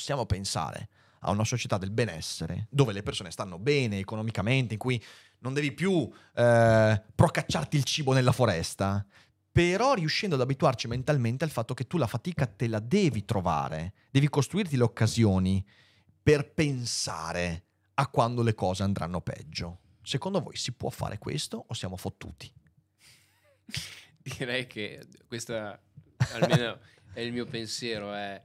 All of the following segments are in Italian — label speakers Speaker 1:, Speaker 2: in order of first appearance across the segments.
Speaker 1: possiamo pensare a una società del benessere dove le persone stanno bene economicamente, in cui non devi più eh, procacciarti il cibo nella foresta, però riuscendo ad abituarci mentalmente al fatto che tu la fatica te la devi trovare, devi costruirti le occasioni per pensare a quando le cose andranno peggio. Secondo voi si può fare questo o siamo fottuti?
Speaker 2: Direi che questa almeno è il mio pensiero, è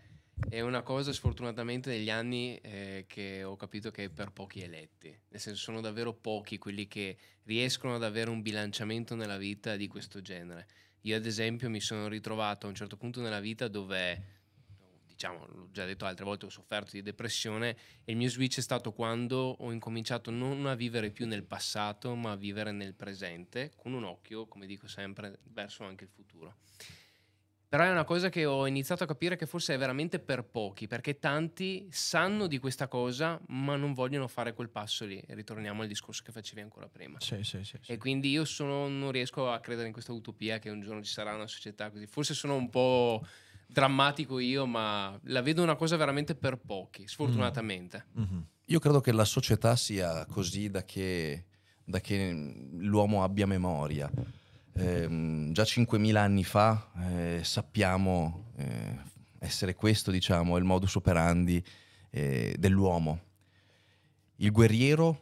Speaker 2: è una cosa sfortunatamente negli anni eh, che ho capito che è per pochi eletti, nel senso sono davvero pochi quelli che riescono ad avere un bilanciamento nella vita di questo genere. Io ad esempio mi sono ritrovato a un certo punto nella vita dove, diciamo, l'ho già detto altre volte, ho sofferto di depressione e il mio switch è stato quando ho incominciato non a vivere più nel passato ma a vivere nel presente, con un occhio, come dico sempre, verso anche il futuro. Però è una cosa che ho iniziato a capire che forse è veramente per pochi, perché tanti sanno di questa cosa, ma non vogliono fare quel passo lì. Ritorniamo al discorso che facevi ancora prima.
Speaker 1: Sì, sì, sì. sì.
Speaker 2: E quindi io sono, non riesco a credere in questa utopia che un giorno ci sarà una società così. Forse sono un po' drammatico io, ma la vedo una cosa veramente per pochi, sfortunatamente.
Speaker 3: Mm-hmm. Io credo che la società sia così da che, da che l'uomo abbia memoria eh, già 5.000 anni fa eh, sappiamo eh, essere questo, diciamo, il modus operandi eh, dell'uomo. Il guerriero,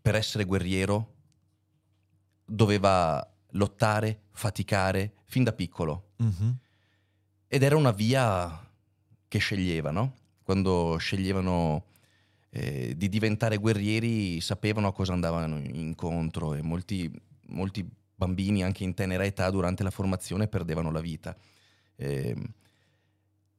Speaker 3: per essere guerriero, doveva lottare, faticare fin da piccolo. Mm-hmm. Ed era una via che sceglieva, no? Quando sceglievano eh, di diventare guerrieri sapevano a cosa andavano incontro e molti molti bambini anche in tenera età durante la formazione perdevano la vita. Eh,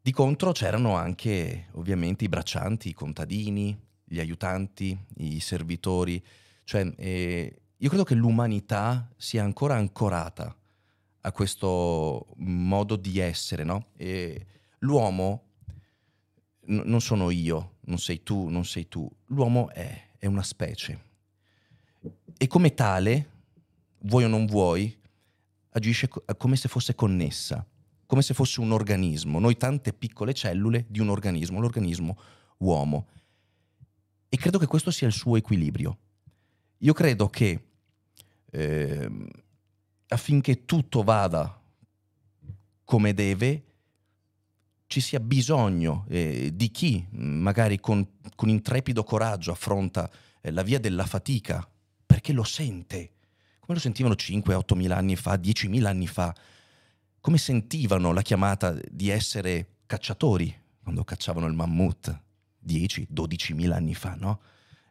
Speaker 3: di contro c'erano anche ovviamente i braccianti, i contadini, gli aiutanti, i servitori, cioè eh, io credo che l'umanità sia ancora ancorata a questo modo di essere, no? E l'uomo n- non sono io, non sei tu, non sei tu, l'uomo è, è una specie. E come tale vuoi o non vuoi, agisce come se fosse connessa, come se fosse un organismo, noi tante piccole cellule di un organismo, l'organismo uomo. E credo che questo sia il suo equilibrio. Io credo che eh, affinché tutto vada come deve, ci sia bisogno eh, di chi magari con, con intrepido coraggio affronta eh, la via della fatica, perché lo sente, come lo sentivano 5-8 mila anni fa, 10 mila anni fa? Come sentivano la chiamata di essere cacciatori quando cacciavano il mammut 10-12 mila anni fa, no?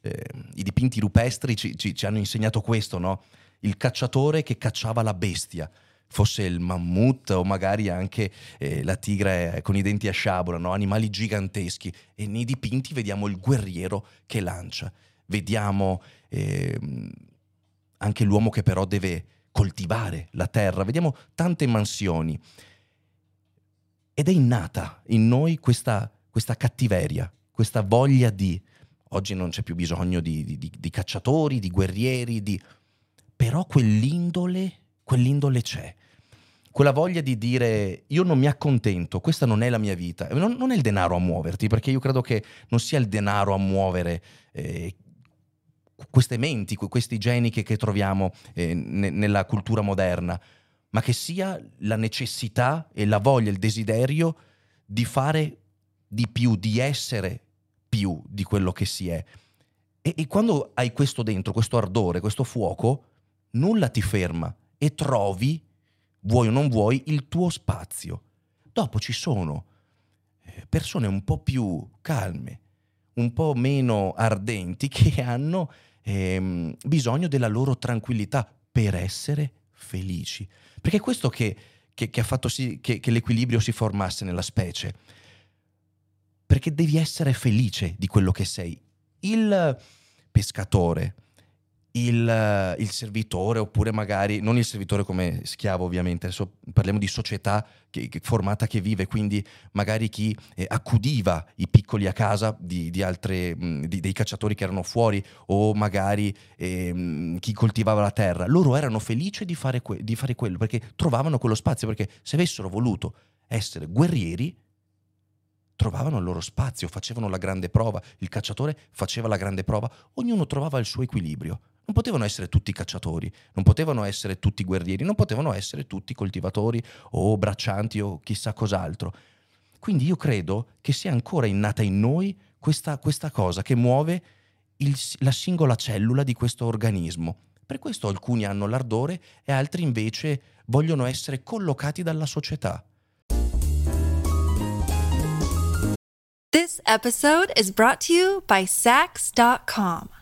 Speaker 3: eh, I dipinti rupestri ci, ci, ci hanno insegnato questo, no? Il cacciatore che cacciava la bestia fosse il mammut o magari anche eh, la tigre con i denti a sciabola, no? animali giganteschi. E nei dipinti vediamo il guerriero che lancia, vediamo eh, anche l'uomo che però deve coltivare la terra. Vediamo tante mansioni. Ed è innata in noi questa, questa cattiveria, questa voglia di... Oggi non c'è più bisogno di, di, di, di cacciatori, di guerrieri, di... però quell'indole, quell'indole c'è quella voglia di dire io non mi accontento, questa non è la mia vita, non, non, è il denaro a muoverti, perché io credo che non sia il denaro a muovere eh, queste menti, questi geni che, che troviamo eh, ne, nella cultura moderna, ma che sia la necessità e la voglia, il desiderio di fare di più, di essere più di quello che si è. E, e quando hai questo dentro, questo ardore, questo fuoco, nulla ti ferma e trovi, vuoi o non vuoi, il tuo spazio. Dopo ci sono eh, persone un po' più calme, un po' meno ardenti che hanno ehm, bisogno della loro tranquillità per essere felici. Perché è questo che, che, che ha fatto sì che, che l'equilibrio si formasse nella specie. Perché devi essere felice di quello che sei. Il pescatore, il, il, servitore, oppure magari non il servitore come schiavo, ovviamente, adesso parliamo di società che, formata che vive, quindi magari chi eh, accudiva i piccoli a casa di, di altre, mh, di, dei cacciatori che erano fuori, o magari eh, chi coltivava la terra, loro erano felici di fare, que- di fare quello perché trovavano quello spazio, perché se avessero voluto essere guerrieri, trovavano il loro spazio, facevano la grande prova, il cacciatore faceva la grande prova, ognuno trovava il suo equilibrio. Non potevano essere tutti cacciatori, non potevano essere tutti guerrieri, non potevano essere tutti coltivatori o braccianti o chissà cos'altro. Quindi io credo che sia ancora innata in noi questa, questa cosa che muove il, la singola cellula di questo organismo. Per questo alcuni hanno l'ardore e altri invece vogliono essere collocati dalla società.
Speaker 4: This episode is brought to you by Sax.com.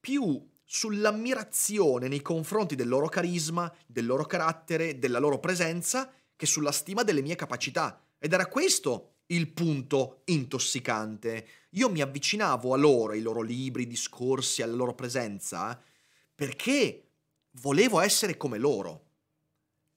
Speaker 1: più sull'ammirazione nei confronti del loro carisma, del loro carattere, della loro presenza, che sulla stima delle mie capacità. Ed era questo il punto intossicante. Io mi avvicinavo a loro, ai loro libri, discorsi, alla loro presenza, perché volevo essere come loro.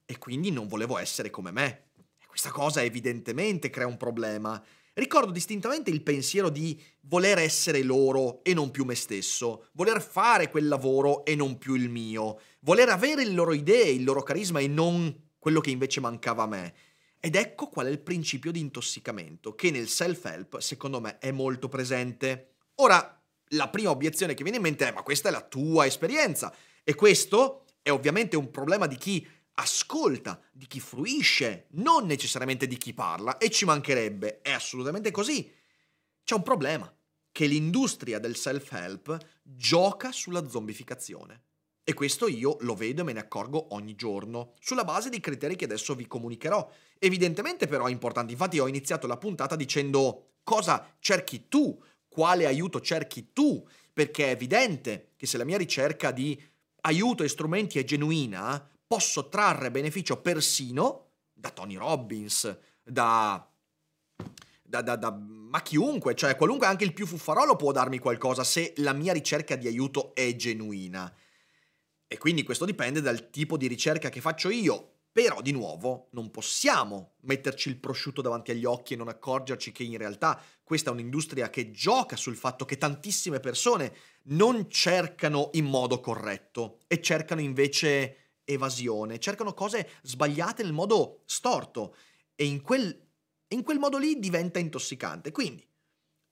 Speaker 1: E quindi non volevo essere come me. Questa cosa evidentemente crea un problema. Ricordo distintamente il pensiero di voler essere loro e non più me stesso, voler fare quel lavoro e non più il mio, voler avere le loro idee, il loro carisma e non quello che invece mancava a me. Ed ecco qual è il principio di intossicamento, che nel self-help, secondo me, è molto presente. Ora, la prima obiezione che viene in mente è ma questa è la tua esperienza. E questo è ovviamente un problema di chi ascolta, di chi fruisce, non necessariamente di chi parla, e ci mancherebbe, è assolutamente così. C'è un problema, che l'industria del self-help gioca sulla zombificazione. E questo io lo vedo e me ne accorgo ogni giorno, sulla base dei criteri che adesso vi comunicherò. Evidentemente però è importante, infatti ho iniziato la puntata dicendo cosa cerchi tu, quale aiuto cerchi tu, perché è evidente che se la mia ricerca di aiuto e strumenti è genuina, posso trarre beneficio persino da Tony Robbins, da, da, da, da, ma chiunque, cioè qualunque, anche il più fuffarolo può darmi qualcosa se la mia ricerca di aiuto è genuina. E quindi questo dipende dal tipo di ricerca che faccio io. Però, di nuovo, non possiamo metterci il prosciutto davanti agli occhi e non accorgerci che in realtà questa è un'industria che gioca sul fatto che tantissime persone non cercano in modo corretto e cercano invece evasione, cercano cose sbagliate nel modo storto e in quel, in quel modo lì diventa intossicante. Quindi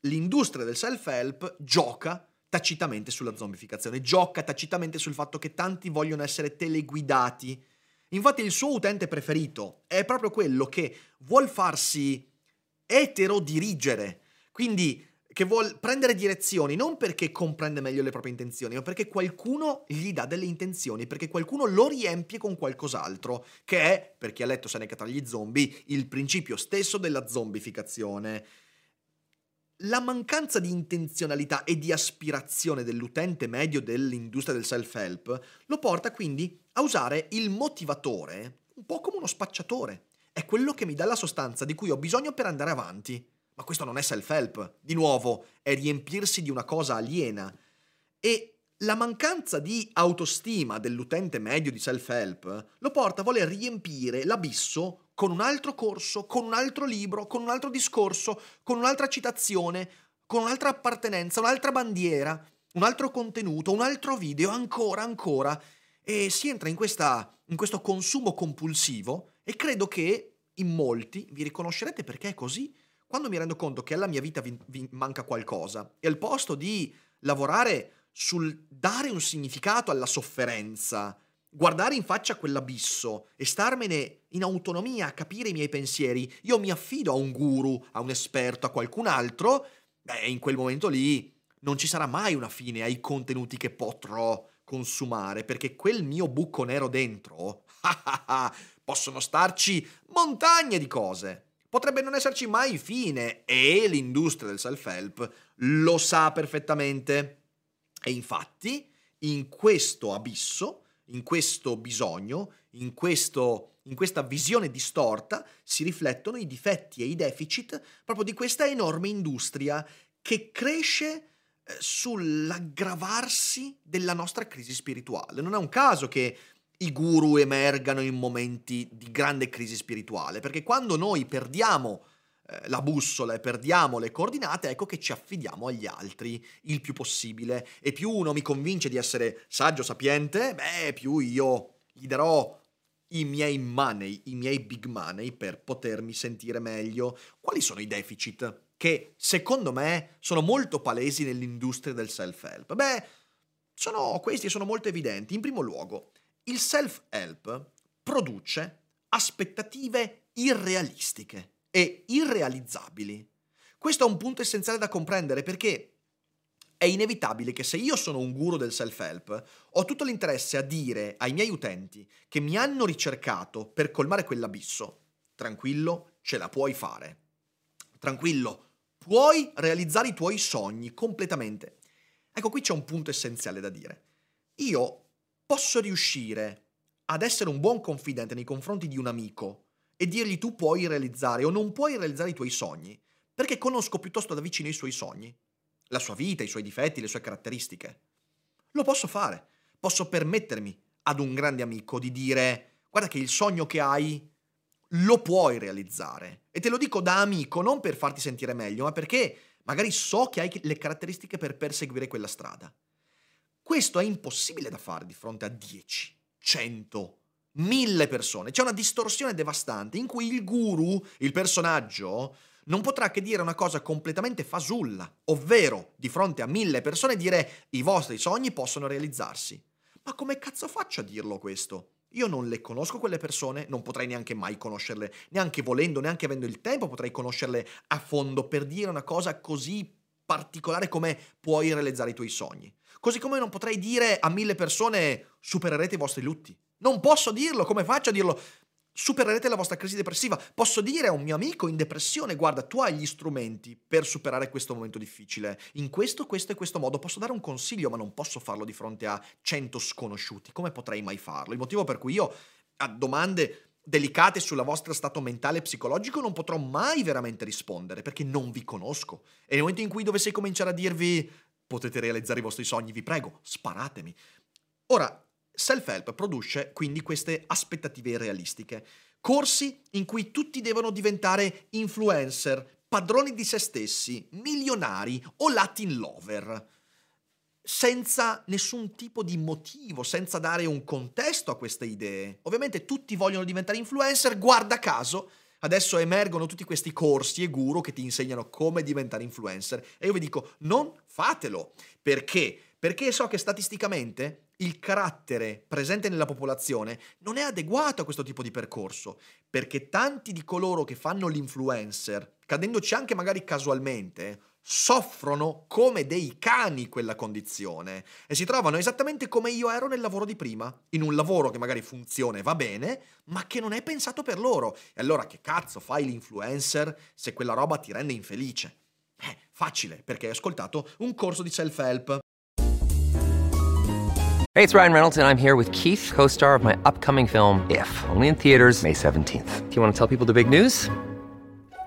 Speaker 1: l'industria del self-help gioca tacitamente sulla zombificazione, gioca tacitamente sul fatto che tanti vogliono essere teleguidati. Infatti il suo utente preferito è proprio quello che vuol farsi etero dirigere, quindi che vuol prendere direzioni non perché comprende meglio le proprie intenzioni, ma perché qualcuno gli dà delle intenzioni, perché qualcuno lo riempie con qualcos'altro, che è, per chi ha letto Seneca tra gli zombie, il principio stesso della zombificazione. La mancanza di intenzionalità e di aspirazione dell'utente medio dell'industria del self-help lo porta quindi a usare il motivatore un po' come uno spacciatore. È quello che mi dà la sostanza di cui ho bisogno per andare avanti. Ma questo non è self-help, di nuovo, è riempirsi di una cosa aliena. E la mancanza di autostima dell'utente medio di self-help lo porta a voler riempire l'abisso con un altro corso, con un altro libro, con un altro discorso, con un'altra citazione, con un'altra appartenenza, un'altra bandiera, un altro contenuto, un altro video, ancora, ancora. E si entra in, questa, in questo consumo compulsivo e credo che in molti vi riconoscerete perché è così quando mi rendo conto che alla mia vita vi, vi manca qualcosa e al posto di lavorare sul dare un significato alla sofferenza, guardare in faccia quell'abisso e starmene in autonomia a capire i miei pensieri, io mi affido a un guru, a un esperto, a qualcun altro, beh, in quel momento lì non ci sarà mai una fine ai contenuti che potrò consumare, perché quel mio buco nero dentro, possono starci montagne di cose. Potrebbe non esserci mai fine e l'industria del self-help lo sa perfettamente. E infatti, in questo abisso, in questo bisogno, in, questo, in questa visione distorta, si riflettono i difetti e i deficit proprio di questa enorme industria che cresce eh, sull'aggravarsi della nostra crisi spirituale. Non è un caso che i guru emergano in momenti di grande crisi spirituale, perché quando noi perdiamo eh, la bussola e perdiamo le coordinate, ecco che ci affidiamo agli altri il più possibile. E più uno mi convince di essere saggio, sapiente, beh, più io gli darò i miei money, i miei big money per potermi sentire meglio. Quali sono i deficit? che secondo me sono molto palesi nell'industria del self-help? Beh, sono questi sono molto evidenti. In primo luogo, il self-help produce aspettative irrealistiche e irrealizzabili. Questo è un punto essenziale da comprendere perché è inevitabile che se io sono un guru del self-help, ho tutto l'interesse a dire ai miei utenti che mi hanno ricercato per colmare quell'abisso, tranquillo, ce la puoi fare. Tranquillo, puoi realizzare i tuoi sogni completamente. Ecco, qui c'è un punto essenziale da dire. Io posso riuscire ad essere un buon confidente nei confronti di un amico e dirgli tu puoi realizzare o non puoi realizzare i tuoi sogni, perché conosco piuttosto da vicino i suoi sogni, la sua vita, i suoi difetti, le sue caratteristiche. Lo posso fare. Posso permettermi ad un grande amico di dire guarda che il sogno che hai lo puoi realizzare. E te lo dico da amico, non per farti sentire meglio, ma perché magari so che hai le caratteristiche per perseguire quella strada. Questo è impossibile da fare di fronte a 10, 100, 1000 persone. C'è una distorsione devastante in cui il guru, il personaggio, non potrà che dire una cosa completamente fasulla, ovvero di fronte a mille persone dire i vostri sogni possono realizzarsi. Ma come cazzo faccio a dirlo questo? Io non le conosco quelle persone, non potrei neanche mai conoscerle, neanche volendo, neanche avendo il tempo potrei conoscerle a fondo per dire una cosa così particolare come puoi realizzare i tuoi sogni. Così come non potrei dire a mille persone supererete i vostri lutti. Non posso dirlo, come faccio a dirlo? supererete la vostra crisi depressiva. Posso dire a un mio amico in depressione, guarda, tu hai gli strumenti per superare questo momento difficile. In questo, questo e questo modo posso dare un consiglio, ma non posso farlo di fronte a cento sconosciuti. Come potrei mai farlo? Il motivo per cui io a domande delicate sulla vostra stato mentale e psicologico non potrò mai veramente rispondere perché non vi conosco. E nel momento in cui dovessi cominciare a dirvi potete realizzare i vostri sogni, vi prego, sparatemi. Ora, Self-help produce quindi queste aspettative irrealistiche. Corsi in cui tutti devono diventare influencer, padroni di se stessi, milionari o Latin lover, senza nessun tipo di motivo, senza dare un contesto a queste idee. Ovviamente tutti vogliono diventare influencer, guarda caso, adesso emergono tutti questi corsi e guru che ti insegnano come diventare influencer e io vi dico non fatelo. Perché? Perché so che statisticamente il carattere presente nella popolazione non è adeguato a questo tipo di percorso, perché tanti di coloro che fanno l'influencer, cadendoci anche magari casualmente, soffrono come dei cani quella condizione e si trovano esattamente come io ero nel lavoro di prima, in un lavoro che magari funziona e va bene, ma che non è pensato per loro. E allora che cazzo fai l'influencer se quella roba ti rende infelice? Eh, facile, perché hai ascoltato un corso di self-help.
Speaker 5: Hey, it's Ryan Reynolds, and I'm here with Keith, co star of my upcoming film, If, only in theaters, May 17th. Do you want to tell people the big news?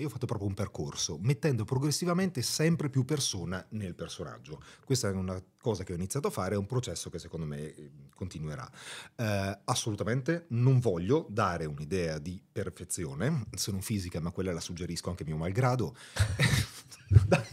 Speaker 6: Io ho fatto proprio un percorso, mettendo progressivamente sempre più persona nel personaggio. Questa è una cosa che ho iniziato a fare, è un processo che secondo me eh, continuerà. Eh, assolutamente non voglio dare un'idea di perfezione, se non fisica, ma quella la suggerisco anche mio malgrado. Dai,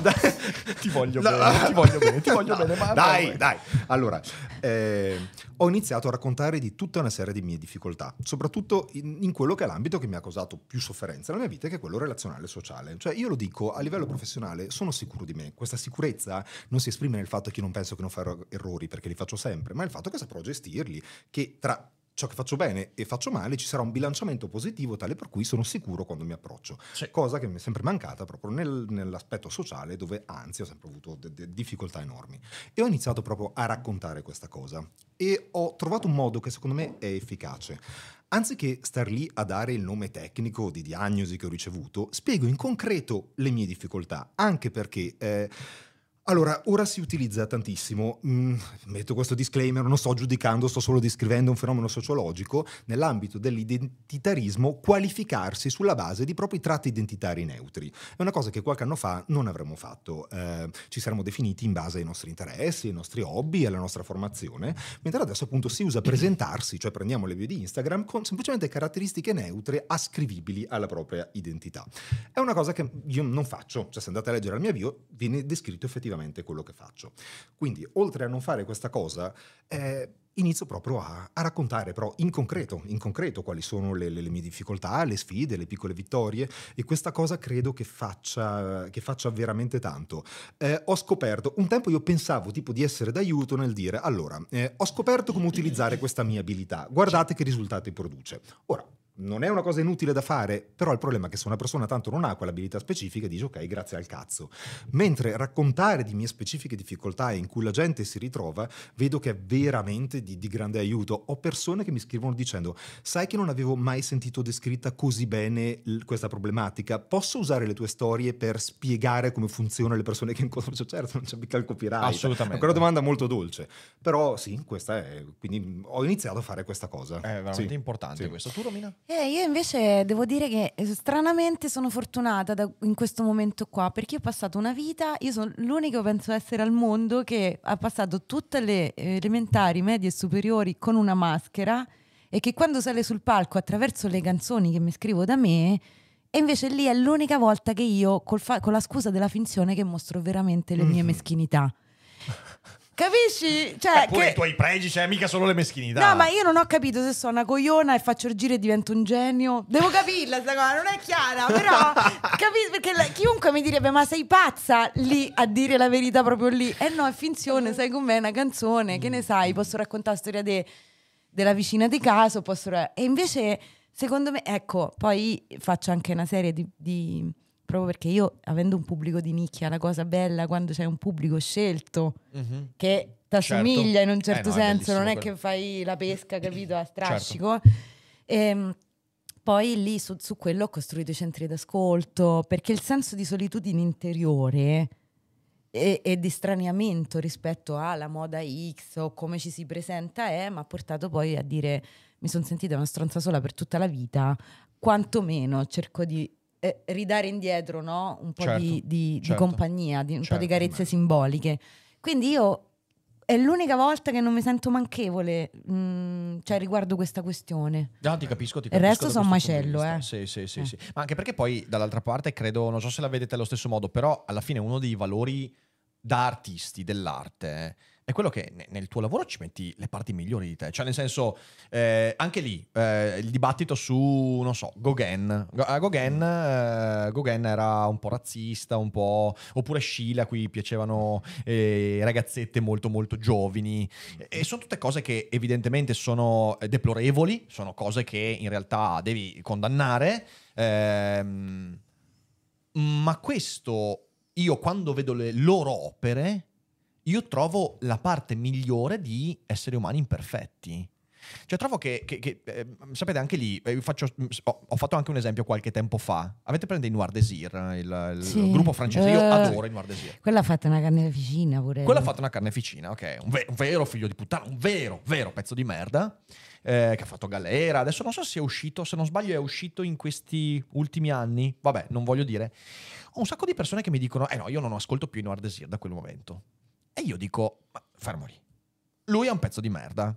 Speaker 6: dai.
Speaker 1: Ti voglio
Speaker 6: No.
Speaker 1: bene, ti voglio bene, ti voglio
Speaker 6: No,
Speaker 1: bene, ma
Speaker 6: dai, dai. Allora, eh, ho iniziato a raccontare di tutta una serie di mie difficoltà, soprattutto in, in quello che è l'ambito che mi ha causato più sofferenza nella mia vita, che è quello relazionale e sociale. Cioè, io lo dico a livello professionale, sono sicuro di me. Questa sicurezza non si esprime nel fatto che io non penso che non farò errori, perché li faccio sempre, ma nel fatto che saprò gestirli, che tra ciò che faccio bene e faccio male ci sarà un bilanciamento positivo tale per cui sono sicuro quando mi approccio.
Speaker 1: Sì.
Speaker 6: Cosa che mi è sempre mancata proprio nel- nell'aspetto sociale dove anzi ho sempre avuto de- de- difficoltà enormi. E ho iniziato proprio a raccontare questa cosa e ho trovato un modo che secondo me è efficace. Anziché star lì a dare il nome tecnico di diagnosi che ho ricevuto, spiego in concreto le mie difficoltà, anche perché... eh, allora, ora si utilizza tantissimo, mm, metto questo disclaimer, non sto giudicando, sto solo descrivendo un fenomeno sociologico, nell'ambito dell'identitarismo qualificarsi sulla base di propri tratti identitari neutri. È una cosa che qualche anno fa non avremmo fatto, eh, ci saremmo definiti in base ai nostri interessi, ai nostri hobby, alla nostra formazione, mentre adesso appunto si usa presentarsi, cioè prendiamo le vie di Instagram con semplicemente caratteristiche neutre ascrivibili alla propria identità. È una cosa che io non faccio, cioè se andate a leggere la mia bio viene descritto effettivamente quello che faccio. Quindi oltre a non fare questa cosa, eh, inizio proprio a, a raccontare però in concreto, in concreto quali sono le, le- le mie difficoltà, le sfide, le piccole vittorie e questa cosa credo che faccia, che faccia veramente tanto. Eh, ho scoperto, un tempo io pensavo tipo di essere d'aiuto nel dire allora, eh, ho scoperto come utilizzare questa mia abilità, guardate che risultati produce. Ora, non è una cosa inutile da fare, però il problema è che se una persona tanto non ha quell'abilità specifica dice ok, grazie al cazzo. Mentre raccontare di mie specifiche difficoltà in cui la gente si ritrova, vedo che è veramente di, di grande aiuto. Ho persone che mi scrivono dicendo sai che non avevo mai sentito descritta così bene l- questa problematica, posso usare le tue storie per spiegare come funzionano le persone che incontro? Cioè, certo, non c'è mica il copyright.
Speaker 1: Assolutamente.
Speaker 6: È una domanda molto dolce. Però sì, questa è... Quindi ho iniziato a fare questa cosa.
Speaker 1: È veramente
Speaker 6: Sì.
Speaker 1: importante
Speaker 6: Sì.
Speaker 1: questo. Tu, Romina?
Speaker 7: Eh, io invece devo dire che eh, stranamente sono fortunata da- in questo momento qua perché ho passato una vita, io sono l'unico penso essere al mondo che ha passato tutte le elementari, medie e superiori con una maschera e che quando sale sul palco attraverso le canzoni che mi scrivo da me e invece lì è l'unica volta che io col fa- con la scusa della finzione che mostro veramente le mie
Speaker 6: Mhm.
Speaker 7: meschinità. Capisci? Cioè,
Speaker 1: pure
Speaker 7: che-
Speaker 1: i tuoi pregi, cioè mica solo le meschinità.
Speaker 7: No, ma io non ho capito se sono una cogliona e faccio il giro e divento un genio. Devo capirla sta cosa, non è chiara, però capisci perché la- chiunque mi direbbe "Ma sei pazza lì a dire la verità proprio lì". Eh no, è finzione, sai com'è, è una canzone, che ne sai, posso raccontare la storia de- della vicina di caso, posso e invece secondo me, ecco, poi faccio anche una serie di, di- proprio perché io avendo un pubblico di nicchia, la cosa bella quando c'è un pubblico scelto
Speaker 1: Mhm.
Speaker 7: che ti assomiglia
Speaker 1: Certo.
Speaker 7: in un
Speaker 1: Eh,
Speaker 7: certo
Speaker 1: no, è
Speaker 7: senso, non è
Speaker 1: bellissimo
Speaker 7: che fai la pesca, capito, a
Speaker 1: Certo.
Speaker 7: strascico. Ehm, poi lì su, su quello ho costruito i centri d'ascolto, perché il senso di solitudine interiore e, e di straniamento rispetto alla moda X o come ci si presenta è, mi ha portato poi a dire mi sono sentita una stronza sola per tutta la vita, quantomeno cerco di eh, ridare indietro no? un po'
Speaker 1: Certo,
Speaker 7: di, di- di
Speaker 1: certo.
Speaker 7: compagnia, di, un po'
Speaker 1: Certo,
Speaker 7: di carezze
Speaker 6: beh.
Speaker 7: simboliche. Quindi io è l'unica volta che non mi sento manchevole, mm, cioè riguardo questa questione.
Speaker 1: No, ti capisco, ti
Speaker 7: Il
Speaker 1: capisco
Speaker 7: resto
Speaker 1: da
Speaker 7: son
Speaker 1: questo punto di
Speaker 7: macello,
Speaker 1: vista. Sì, sì, sì,
Speaker 7: Eh.
Speaker 1: sì. Ma anche perché poi dall'altra parte credo, non so se la vedete allo stesso modo, però alla fine uno dei valori da artisti dell'arte eh, è quello che ne- nel tuo lavoro ci metti le parti migliori di te. Cioè, nel senso, eh, anche lì eh, il dibattito su, non so, Gauguin. Gauguin, eh, Gauguin era un po' razzista, un po'. oppure Schiele, a cui piacevano eh, ragazzette molto, molto giovani. E sono tutte cose che evidentemente sono deplorevoli, sono cose che in realtà devi condannare. ehm, ma questo, io quando vedo le loro opere, io trovo la parte migliore di esseri umani imperfetti. Cioè, trovo che, che- che, eh, sapete, anche lì, eh, faccio- ho, ho fatto anche un esempio qualche tempo fa. Avete presente i Noir Désir, il, il
Speaker 7: Sì.
Speaker 1: gruppo francese? Io
Speaker 7: Eh.
Speaker 1: adoro i Noir Désir.
Speaker 7: Quella ha fatto una carneficina pure.
Speaker 1: Quello ha fatto una carneficina, ok? Un, ve- un vero figlio di puttana, un vero, vero pezzo di merda. eh, che ha fatto galera. Adesso non so se è uscito, se non sbaglio, è uscito in questi ultimi anni. Vabbè, non voglio dire. Ho un sacco di persone che mi dicono: Eh no, io non ascolto più i Noir Désir da quel momento. E io dico: Ma fermo lì. Lui è un pezzo di merda.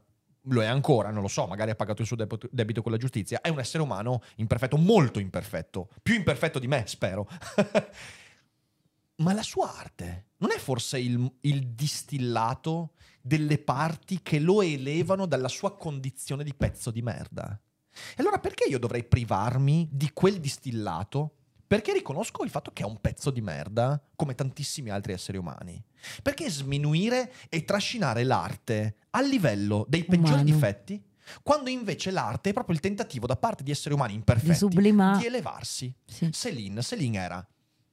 Speaker 1: Lo è ancora, non lo so, magari ha pagato il suo debito- con la giustizia. È un essere umano imperfetto, molto imperfetto. Più imperfetto di me, spero. Ma la sua arte non è forse il, il distillato delle parti che lo elevano dalla sua condizione di pezzo di merda? E allora perché io dovrei privarmi di quel distillato? Perché riconosco il fatto che è un pezzo di merda, come tantissimi altri esseri umani. Perché sminuire e trascinare l'arte al livello dei peggiori
Speaker 7: Umano.
Speaker 1: difetti, quando invece l'arte è proprio il tentativo da parte di esseri umani imperfetti
Speaker 7: sublimare.
Speaker 1: di elevarsi.
Speaker 7: Sì.
Speaker 1: Céline, Céline era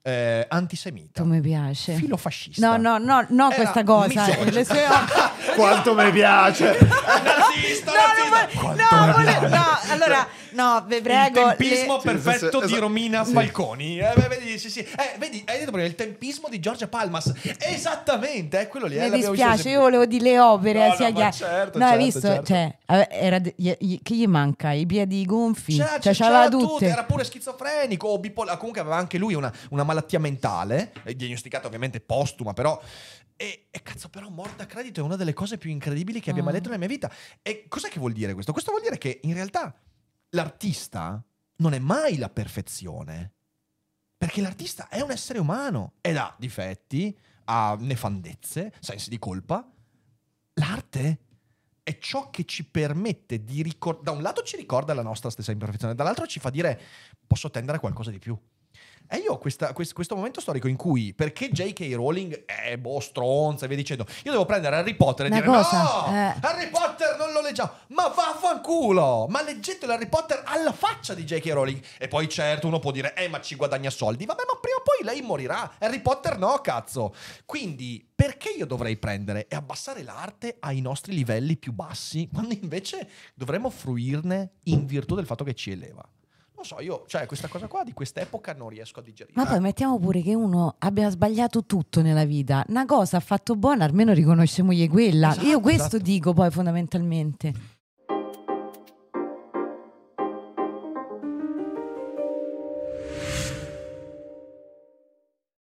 Speaker 1: eh, antisemita,
Speaker 7: Tu mi piace.
Speaker 1: filofascista.
Speaker 7: No, no, no, no
Speaker 1: Era
Speaker 7: questa cosa. sue
Speaker 6: Quanto mi piace!
Speaker 1: nazista,
Speaker 7: No, non
Speaker 1: nazista.
Speaker 7: vo-
Speaker 1: Quanto
Speaker 7: no,
Speaker 1: mi
Speaker 7: vole-
Speaker 1: piace.
Speaker 7: no, allora, no, vi prego.
Speaker 1: il tempismo
Speaker 7: le-
Speaker 1: perfetto
Speaker 6: Sì, sì,
Speaker 1: di Romina
Speaker 6: sì.
Speaker 1: Falconi. Eh, beh, vedi, sì, sì. Eh, vedi, hai detto prima il tempismo di Giorgia Palmas. Esattamente, è quello lì. eh,
Speaker 7: Mi dispiace, io volevo dire le opere,
Speaker 1: No, no,
Speaker 7: sia
Speaker 1: ma
Speaker 7: chiaro.
Speaker 1: certo,
Speaker 7: no, hai
Speaker 1: certo,
Speaker 7: visto?
Speaker 1: certo.
Speaker 7: Cioè, eh, era gli- gli- che gli manca? I piedi gonfi?
Speaker 1: C'era,
Speaker 7: cioè,
Speaker 1: c'era
Speaker 7: c'aveva
Speaker 1: tutto,
Speaker 7: tutte.
Speaker 1: era pure schizofrenico o bipolare. Comunque aveva anche lui una, una malattia mentale, eh, diagnosticata ovviamente postuma, però. E, e cazzo, però, morta a credito è una delle cose più incredibili che abbia mai
Speaker 7: Ah.
Speaker 1: letto nella mia vita. E cos'è che vuol dire questo? Questo vuol dire che in realtà l'artista non è mai la perfezione. Perché l'artista è un essere umano ed ha difetti, ha nefandezze, sensi di colpa. L'arte è ciò che ci permette di ricordare. Da un lato ci ricorda la nostra stessa imperfezione, dall'altro ci fa dire posso tendere a qualcosa di più. E io ho questa- quest- questo momento storico in cui, perché J.K. Rowling è boh, stronza e via dicendo, io devo prendere Harry Potter e
Speaker 7: Una
Speaker 1: dire
Speaker 7: cosa,
Speaker 1: no,
Speaker 7: eh.
Speaker 1: Harry Potter non lo leggiamo, ma vaffanculo, ma leggetelo Harry Potter alla faccia di J.K. Rowling. E poi certo uno può dire, eh ma ci guadagna soldi, vabbè ma prima o poi lei morirà, Harry Potter no cazzo. Quindi perché io dovrei prendere e abbassare l'arte ai nostri livelli più bassi, quando invece dovremmo fruirne in virtù del fatto che ci eleva? Non so, io, cioè, questa cosa qua di quest'epoca non riesco a digerire.
Speaker 7: Ma poi mettiamo pure che uno abbia sbagliato tutto nella vita. Una cosa ha fatto buona, almeno riconoscemogli quella.
Speaker 1: Esatto,
Speaker 7: Io questo
Speaker 1: esatto.
Speaker 7: dico poi fondamentalmente.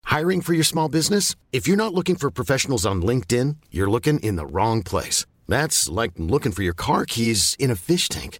Speaker 8: Hiring for your small business? If you're not looking for professionals on LinkedIn, you're looking in the wrong place. That's like looking for your car keys in a fish tank.